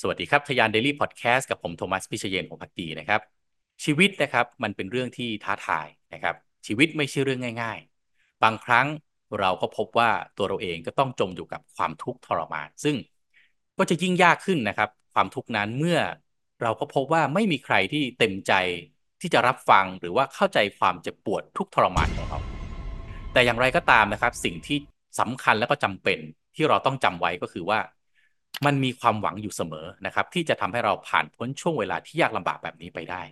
สวัสดีครับ ทะยาน Daily Podcast กับผมโทมัสพิชเยนของพักดีนะครับ ชีวิตนะครับมันเป็นเรื่องที่ท้าทายนะครับ ชีวิตไม่ใช่เรื่องง่าย ๆ บางครั้งเราก็พบว่าตัวเราเองก็ต้องจมอยู่กับความทุกข์ทรมาน ซึ่งก็จะยิ่งยากขึ้นนะครับ ความทุกข์นั้นเมื่อเราก็พบว่าไม่มีใครที่เต็มใจที่จะรับฟังหรือว่าเข้าใจความเจ็บปวดทุกข์ทรมานของเรา แต่อย่างไรก็ตามนะครับ สิ่งที่สำคัญและก็จำเป็นที่เราต้องจำไว้ก็คือว่า มันมีความหวังอยู่เสมอนะครับที่จะทำให้เราผ่านพ้นช่วงเวลาที่ยากลำบากแบบนี้ไปได้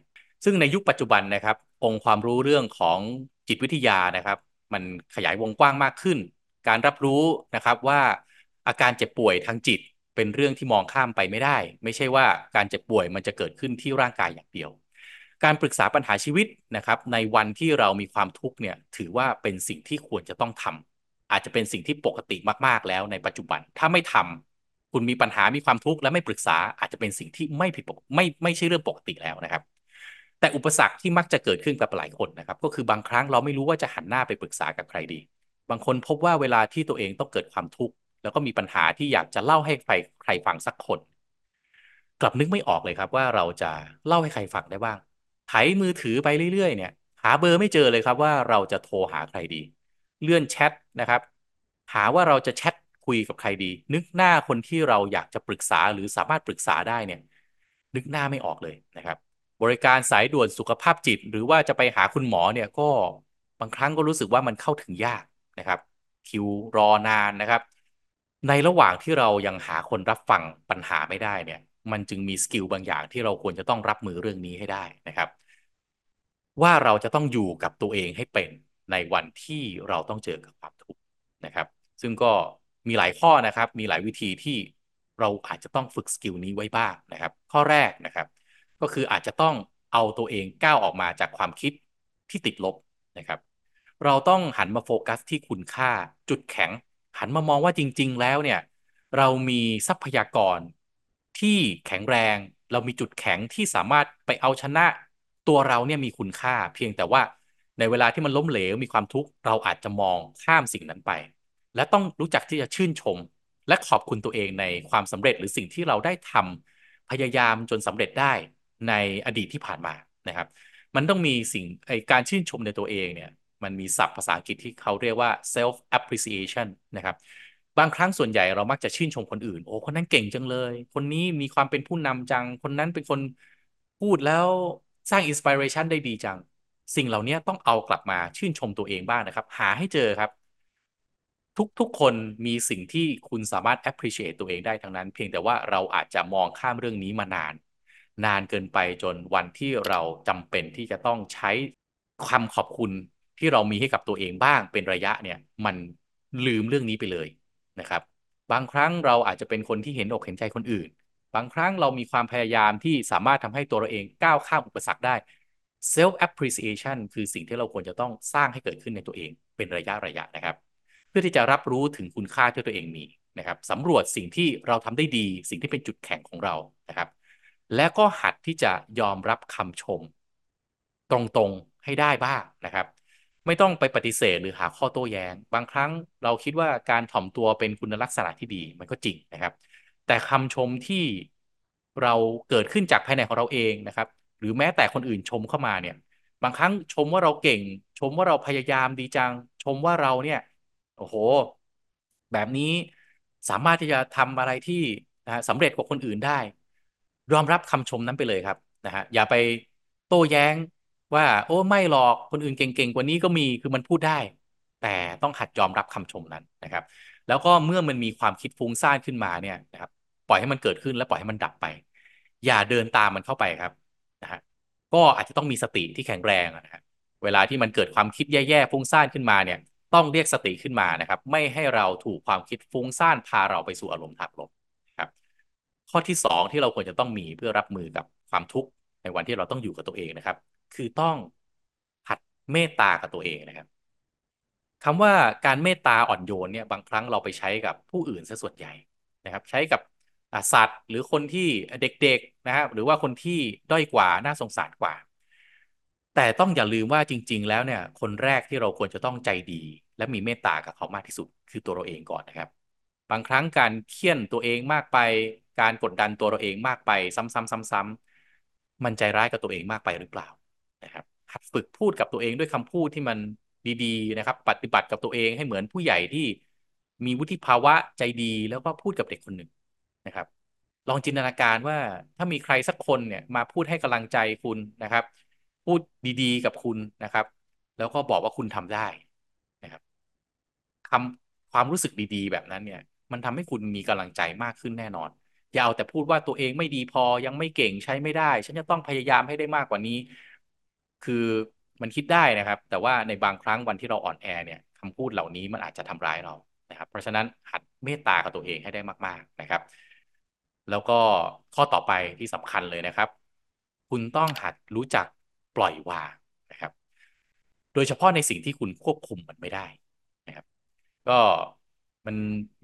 ซึ่งในยุคปัจจุบันนะครับ องค์ความรู้เรื่องของจิตวิทยานะครับ มันขยายวงกว้างมากขึ้น การรับรู้นะครับว่าอาการเจ็บป่วยทางจิตเป็นเรื่องที่มองข้ามไปไม่ได้ ไม่ใช่ว่าการเจ็บป่วยมันจะเกิดขึ้นที่ร่างกายอย่างเดียว การปรึกษาปัญหาชีวิตนะครับ ในวันที่เรามีความทุกข์เนี่ยถือว่าเป็นสิ่งที่ควรจะต้องทำอาจจะเป็นสิ่งที่ปกติมากๆแล้วในปัจจุบัน ถ้าไม่ทำ คุณมีปัญหามีความทุกข์และไม่ปรึกษาอาจจะเป็นสิ่งที่ไม่ผิดปกไม่ไม่ใช่เรื่องปกติแล้วนะครับ แต่อุปสรรคที่มักจะเกิดขึ้นกับหลายคนนะครับ ก็คือบางครั้งเราไม่รู้ว่าจะหันหน้าไปปรึกษากับใครดี บางคนพบว่าเวลาที่ตัวเองต้องเกิดความทุกข์แล้วก็มีปัญหาที่อยากจะเล่าให้ใครใครฟังสักคน กลับนึกไม่ออกเลยครับว่าเราจะเล่าให้ใครฟังได้บ้างไถมือถือไปเรื่อยๆ เนี่ย หาเบอร์ไม่เจอเลยครับว่าเราจะโทรหาใครดี เลื่อนแชทนะครับ หาว่าเราจะแชท คุยกับใครดี นึกหน้าคนที่เราอยากจะปรึกษาหรือสามารถปรึกษาได้เนี่ย นึกหน้าไม่ออกเลยนะครับ บริการสายด่วนสุขภาพจิต หรือว่าจะไปหาคุณหมอเนี่ยก็บางครั้งก็รู้สึกว่ามันเข้าถึงยากนะครับ คิวรอนานนะครับ ในระหว่างที่เรายังหาคนรับฟังปัญหาไม่ได้เนี่ย มันจึงมีสกิลบางอย่างที่เราควรจะต้องรับมือเรื่องนี้ให้ได้นะครับ ว่าเราจะต้องอยู่กับตัวเองให้เป็นในวันที่เราต้องเจอกับความทุกข์นะครับ ซึ่งก็ มีหลายข้อนะครับ มีหลายวิธีที่เราอาจจะต้องฝึกสกิลนี้ไว้บ้างนะครับ ข้อแรกนะครับ ก็คืออาจจะต้องเอาตัวเองก้าวออกมาจากความคิดที่ติดลบนะครับ เราต้องหันมาโฟกัสที่คุณค่าจุดแข็ง หันมามองว่าจริง ๆ แล้วเนี่ย เรามีทรัพยากรที่แข็งแรง เรามีจุดแข็งที่สามารถไปเอาชนะตัวเราเนี่ยมีคุณค่า เพียงแต่ว่าในเวลาที่มันล้มเหลวมีความทุกข์เราอาจจะมองข้ามสิ่งนั้นไป และต้องรู้จักที่จะชื่นชม และขอบคุณตัวเองในความสำเร็จหรือสิ่งที่เราได้ทำพยายามจนสำเร็จได้ในอดีตที่ผ่านมานะครับ มันต้องมีสิ่งไอการชื่นชมในตัวเองเนี่ยมันมีศัพท์ภาษาอังกฤษที่เขาเรียกว่า self appreciation นะครับบางครั้งส่วนใหญ่เรามักจะชื่นชมคนอื่น โอ้คนนั้นเก่งจังเลย คนนี้มีความเป็นผู้นำจัง คนนั้นเป็นคนพูดแล้วสร้างอินสปิเรชันได้ดีจัง สิ่งเหล่านี้ต้องเอากลับมาชื่นชมตัวเองบ้างนะครับ หาให้เจอครับ ทุกๆ คนมีสิ่งที่คุณสามารถ appreciate ตัวเองได้ทั้งนั้น เพียงแต่ว่าเราอาจจะมองข้ามเรื่องนี้มานาน นานเกินไปจนวันที่เราจำเป็นที่จะต้องใช้ความขอบคุณที่เรามีให้กับตัวเองบ้างเป็นระยะเนี่ย มันลืมเรื่องนี้ไปเลยนะครับ บางครั้งเราอาจจะเป็นคนที่เห็นอกเห็นใจคนอื่น บางครั้งเรามีความพยายามที่สามารถทำให้ตัวเราเองก้าวข้ามอุปสรรคได้ self appreciation คือสิ่งที่เราควรจะต้องสร้างให้เกิดขึ้นในตัวเองเป็นระยะระยะนะครับ พื่อที่จะรับรู้ถึงคุณค่าที่ตัวเองมีนะครับสำรวจสิ่งที่เราทำได้ดี สิ่งที่เป็นจุดแข็งของเรานะครับ และก็หัดที่จะยอมรับคำชม ตรงๆให้ได้บ้างนะครับ ไม่ต้องไปปฏิเสธหรือหาข้อโต้แย้ง บางครั้งเราคิดว่าการถ่อมตัวเป็นคุณลักษณะที่ดีมันก็จริงนะครับ แต่คำชมที่เราเกิดขึ้นจากภายในของเราเองนะครับ หรือแม้แต่คนอื่นชมเข้ามาเนี่ย บางครั้งชมว่าเราเก่ง ชมว่าเราพยายามดีจัง ชมว่าเราเนี่ย อ้โห แบบนี้สามารถที่จะทำอะไรที่นะสำเร็จกว่าคนอื่นได้ ยอมรับคำชมนั้นไปเลยครับนะฮะอย่าไปโต้แย้งว่า โอ้ไม่หรอกคนอื่นเก่งๆกว่านี้ก็มีคือมันพูดได้ แต่ต้องหัดยอมรับคำชมนั้นนะครับ แล้วก็เมื่อมันมีความคิดฟุ้งซ่านขึ้นมาเนี่ยนะครับ ปล่อยให้มันเกิดขึ้นแล้วปล่อยให้มันดับไป อย่าเดินตามมันเข้าไปครับนะฮะก็อาจจะต้องมีสติที่แข็งแรงนะครับเวลาที่มันเกิดความคิดแย่ๆฟุ้งซ่านขึ้นมาเนี่ย ต้องเรียกสติขึ้นมานะครับ ไม่ให้เราถูกความคิดฟุ้งซ่านพาเราไปสู่อารมณ์ทางลบครับ ข้อที่สองที่เราควรจะต้องมีเพื่อรับมือกับความทุกข์ในวันที่เราต้องอยู่กับตัวเองนะครับ คือต้องหัดเมตตากับตัวเองนะครับคำว่าการเมตตาอ่อนโยนเนี่ยบางครั้งเราไปใช้กับผู้อื่นซะส่วนใหญ่นะครับ ใช้กับสัตว์หรือคนที่เด็กๆนะครับหรือว่าคนที่ด้อยกว่าน่าสงสารกว่า แต่ต้องอย่าลืมว่าจริง ๆ แล้วเนี่ย คนแรกที่เราควรจะต้องใจดี และมีเมตตากับเขามากที่สุด คือตัวเราเองก่อนนะครับ บางครั้งการเคี่ยนตัวเองมากไป การกดดันตัวเราเองมากไป ซ้ำๆๆๆมันใจร้ายกับตัวเองมากไปหรือเปล่านะครับหัดฝึกพูดกับตัวเองด้วยคำพูดที่มันดีๆนะครับ ปฏิบัติกับตัวเองให้เหมือนผู้ใหญ่ที่มีวุฒิภาวะใจดีแล้วก็พูดกับเด็กคนหนึ่งนะครับ ลองจินตนาการว่าถ้ามีใครสักคนเนี่ยมาพูดให้กำลังใจคุณนะครับ พูดดีๆ กับคุณนะครับ แล้วก็บอกว่าคุณทำได้นะครับคำความรู้สึกดีๆ แบบนั้นเนี่ย มันทำให้คุณมีกำลังใจมากขึ้นแน่นอน อย่าเอาแต่พูดว่าตัวเองไม่ดีพอยังไม่เก่งใช้ไม่ได้ ฉันจะต้องพยายามให้ได้มากกว่านี้ คือมันคิดได้นะครับ แต่ว่าในบางครั้งวันที่เราอ่อนแอเนี่ยคำพูดเหล่านี้มันอาจจะทำร้ายเรานะครับ เพราะฉะนั้นหัดเมตตากับตัวเองให้ได้มาก ๆนะครับ แล้วก็ข้อต่อไปที่สำคัญเลยนะครับ คุณต้องหัดรู้จัก ปล่อยวางนะครับ โดยเฉพาะในสิ่งที่คุณควบคุมมันไม่ได้นะครับ ก็มัน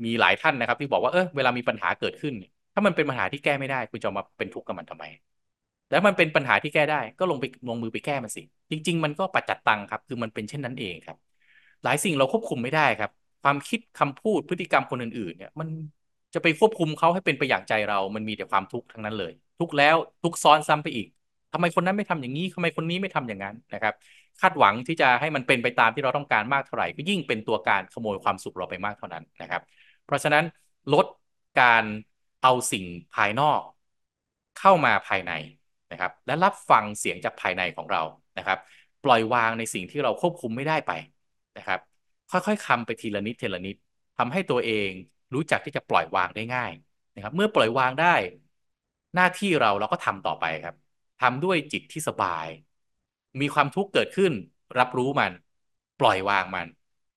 มีหลายท่านนะครับ ที่บอกว่าเออเวลามีปัญหาเกิดขึ้น ถ้ามันเป็นปัญหาที่แก้ไม่ได้ คุณจะมาเป็นทุกข์กับมันทำไม แล้วมันเป็นปัญหาที่แก้ได้ ก็ลงไปลงมือไปแก้มันสิ จริง ๆ มันก็ปัจจัดตังครับ คือมันเป็นเช่นนั้นเองครับ หลายสิ่งเราควบคุมไม่ได้ครับ ความคิดคำพูดพฤติกรรมคนอื่น ๆ เนี่ย มันจะไปควบคุมเขาให้เป็นไปอย่างใจเรา มันมีแต่ความทุกข์ทั้งนั้นเลย ทุกข์แล้วทุกซ้อนซ้ำไปอีก ทำไมคนนั้นไม่ทำอย่างนี้ทำไมคนนี้ไม่ทำอย่างนั้นนะครับ คาดหวังที่จะให้มันเป็นไปตามที่เราต้องการมากเท่าไหร่ ก็ยิ่งเป็นตัวการขโมยความสุขเราไปมากเท่านั้นนะครับ เพราะฉะนั้นลดการเอาสิ่งภายนอกเข้ามาภายในนะครับ และรับฟังเสียงจากภายในของเรานะครับ ปล่อยวางในสิ่งที่เราควบคุมไม่ได้ไปนะครับ ค่อยๆคำไปทีละนิดทีละนิดทำให้ตัวเองรู้จักที่จะปล่อยวางได้ง่ายนะครับ เมื่อปล่อยวางได้ หน้าที่เราเราก็ทำต่อไปครับ ทำด้วยจิตที่สบาย มีความทุกข์เกิดขึ้น รับรู้มัน ปล่อยวางมัน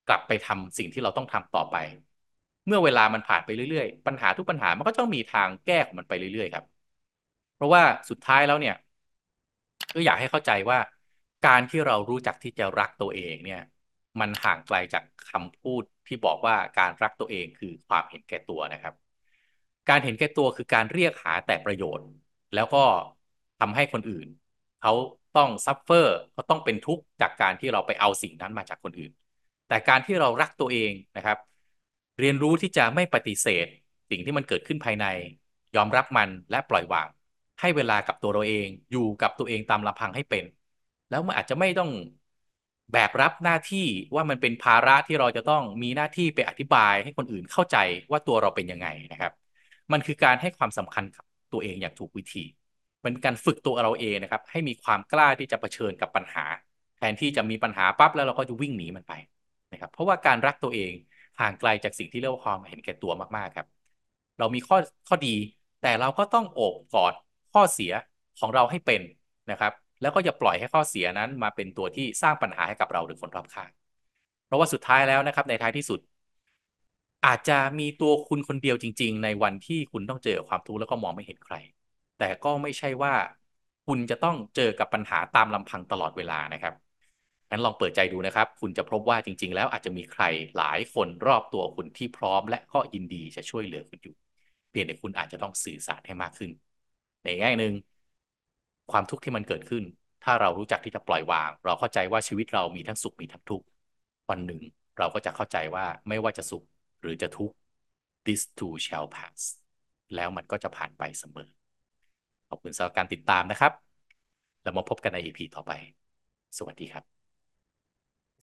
กลับไปทำสิ่งที่เราต้องทำต่อไป เมื่อเวลามันผ่านไปเรื่อยๆ ปัญหาทุกปัญหามันก็ต้องมีทางแก้ของมันไปเรื่อยๆครับ เพราะว่าสุดท้ายแล้วเนี่ย ก็อยากให้เข้าใจว่า การที่เรารู้จักที่จะรักตัวเองเนี่ย มันห่างไกลจากคำพูดที่บอกว่าการรักตัวเองคือความเห็นแก่ตัวนะครับ การเห็นแก่ตัวคือการเรียกหาแต่ประโยชน์ แล้วก็ ทำให้คนอื่นเขาต้องซัฟเฟอร์เขาต้องเป็นทุกข์จากการที่เราไปเอาสิ่งนั้นมาจากคนอื่น แต่การที่เรารักตัวเองนะครับ เรียนรู้ที่จะไม่ปฏิเสธ สิ่งที่มันเกิดขึ้นภายใน ยอมรับมันและปล่อยวาง ให้เวลากับตัวเราเอง อยู่กับตัวเองตามลำพังให้เป็น แล้วมันอาจจะไม่ต้องแบกรับหน้าที่ว่ามันเป็นภาระที่เราจะต้องมีหน้าที่ไปอธิบายให้คนอื่นเข้าใจว่าตัวเราเป็นยังไงนะครับ มันคือการให้ความสำคัญกับตัวเองอย่างถูกวิธี เป็นการฝึกตัวเราเองนะครับ ให้มีความกล้าที่จะเผชิญกับปัญหา แทนที่จะมีปัญหาปั๊บแล้วเราก็จะวิ่งหนีมันไปนะครับ เพราะว่าการรักตัวเองห่างไกลจากสิ่งที่เรียกว่าความเห็นแก่ตัวมากๆครับ เรามีข้อข้อดี แต่เราก็ต้องโอบกอดข้อเสียของเราให้เป็นนะครับ แล้วก็อย่าปล่อยให้ข้อเสียนั้นมาเป็นตัวที่สร้างปัญหาให้กับเราหรือคนรอบข้างเพราะว่าสุดท้ายแล้วนะครับ ในท้ายที่สุด อาจจะมีตัวคุณคนเดียวจริง ๆ ในวันที่คุณต้องเจอความทุกข์แล้วก็มองไม่เห็นใคร แต่ก็ไม่ใช่ว่าคุณจะต้องเจอกับปัญหาตามลำพังตลอดเวลานะครับงั้นลองเปิดใจดูนะครับ คุณจะพบว่าจริง ๆ แล้วอาจจะมีใครหลายคนรอบตัวคุณที่พร้อม และก็ยินดีจะช่วยเหลือคุณอยู่ เพียงแต่คุณอาจจะต้องสื่อสารให้มากขึ้น ในแง่หนึ่งความทุกข์ที่มันเกิดขึ้น ถ้าเรารู้จักที่จะปล่อยวาง เราเข้าใจว่าชีวิตเรามีทั้งสุขมีทั้งทุกข์วันหนึ่ง เราก็จะเข้าใจว่าไม่ว่าจะสุขหรือจะทุกข์ this too shall pass แล้วมันก็จะผ่านไปเสมอ ขอบคุณสำหรับการติดตามนะครับ แล้วมาพบกันใน EP ต่อไป สวัสดีครับ